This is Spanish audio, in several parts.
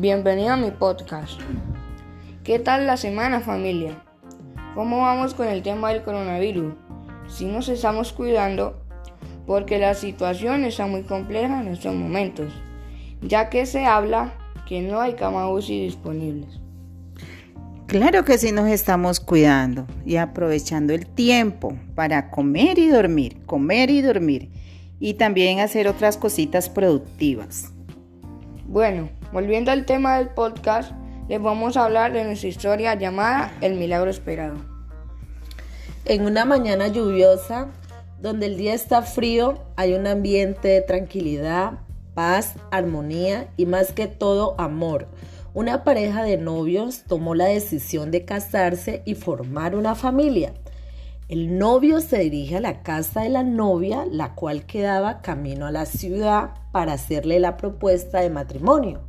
Bienvenido a mi podcast. ¿Qué tal la semana familia? ¿Cómo vamos con el tema del coronavirus? Si nos estamos cuidando porque la situación está muy compleja en estos momentos, ya que se habla que no hay cama UCI disponibles. Claro que sí nos estamos cuidando y aprovechando el tiempo para comer y dormir, comer y dormir y también hacer otras cositas productivas. Bueno, volviendo al tema del podcast, les vamos a hablar de nuestra historia llamada El Milagro Esperado. En una mañana lluviosa, donde el día está frío, hay un ambiente de tranquilidad, paz, armonía y más que todo amor una pareja de novios tomó la decisión de casarse y formar una familia. El novio se dirige a la casa de la novia, la cual quedaba camino a la ciudad para hacerle la propuesta de matrimonio.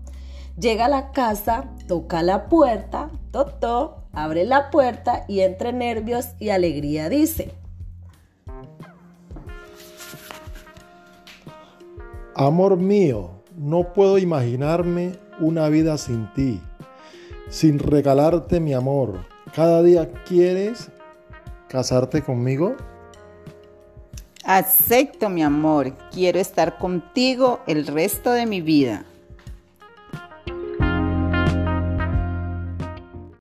Llega a la casa, toca la puerta, totó, abre la puerta y entre nervios y alegría dice, Amor mío, no puedo imaginarme una vida sin ti, sin regalarte mi amor. Cada día quieres casarte conmigo. Acepto mi amor, quiero estar contigo el resto de mi vida.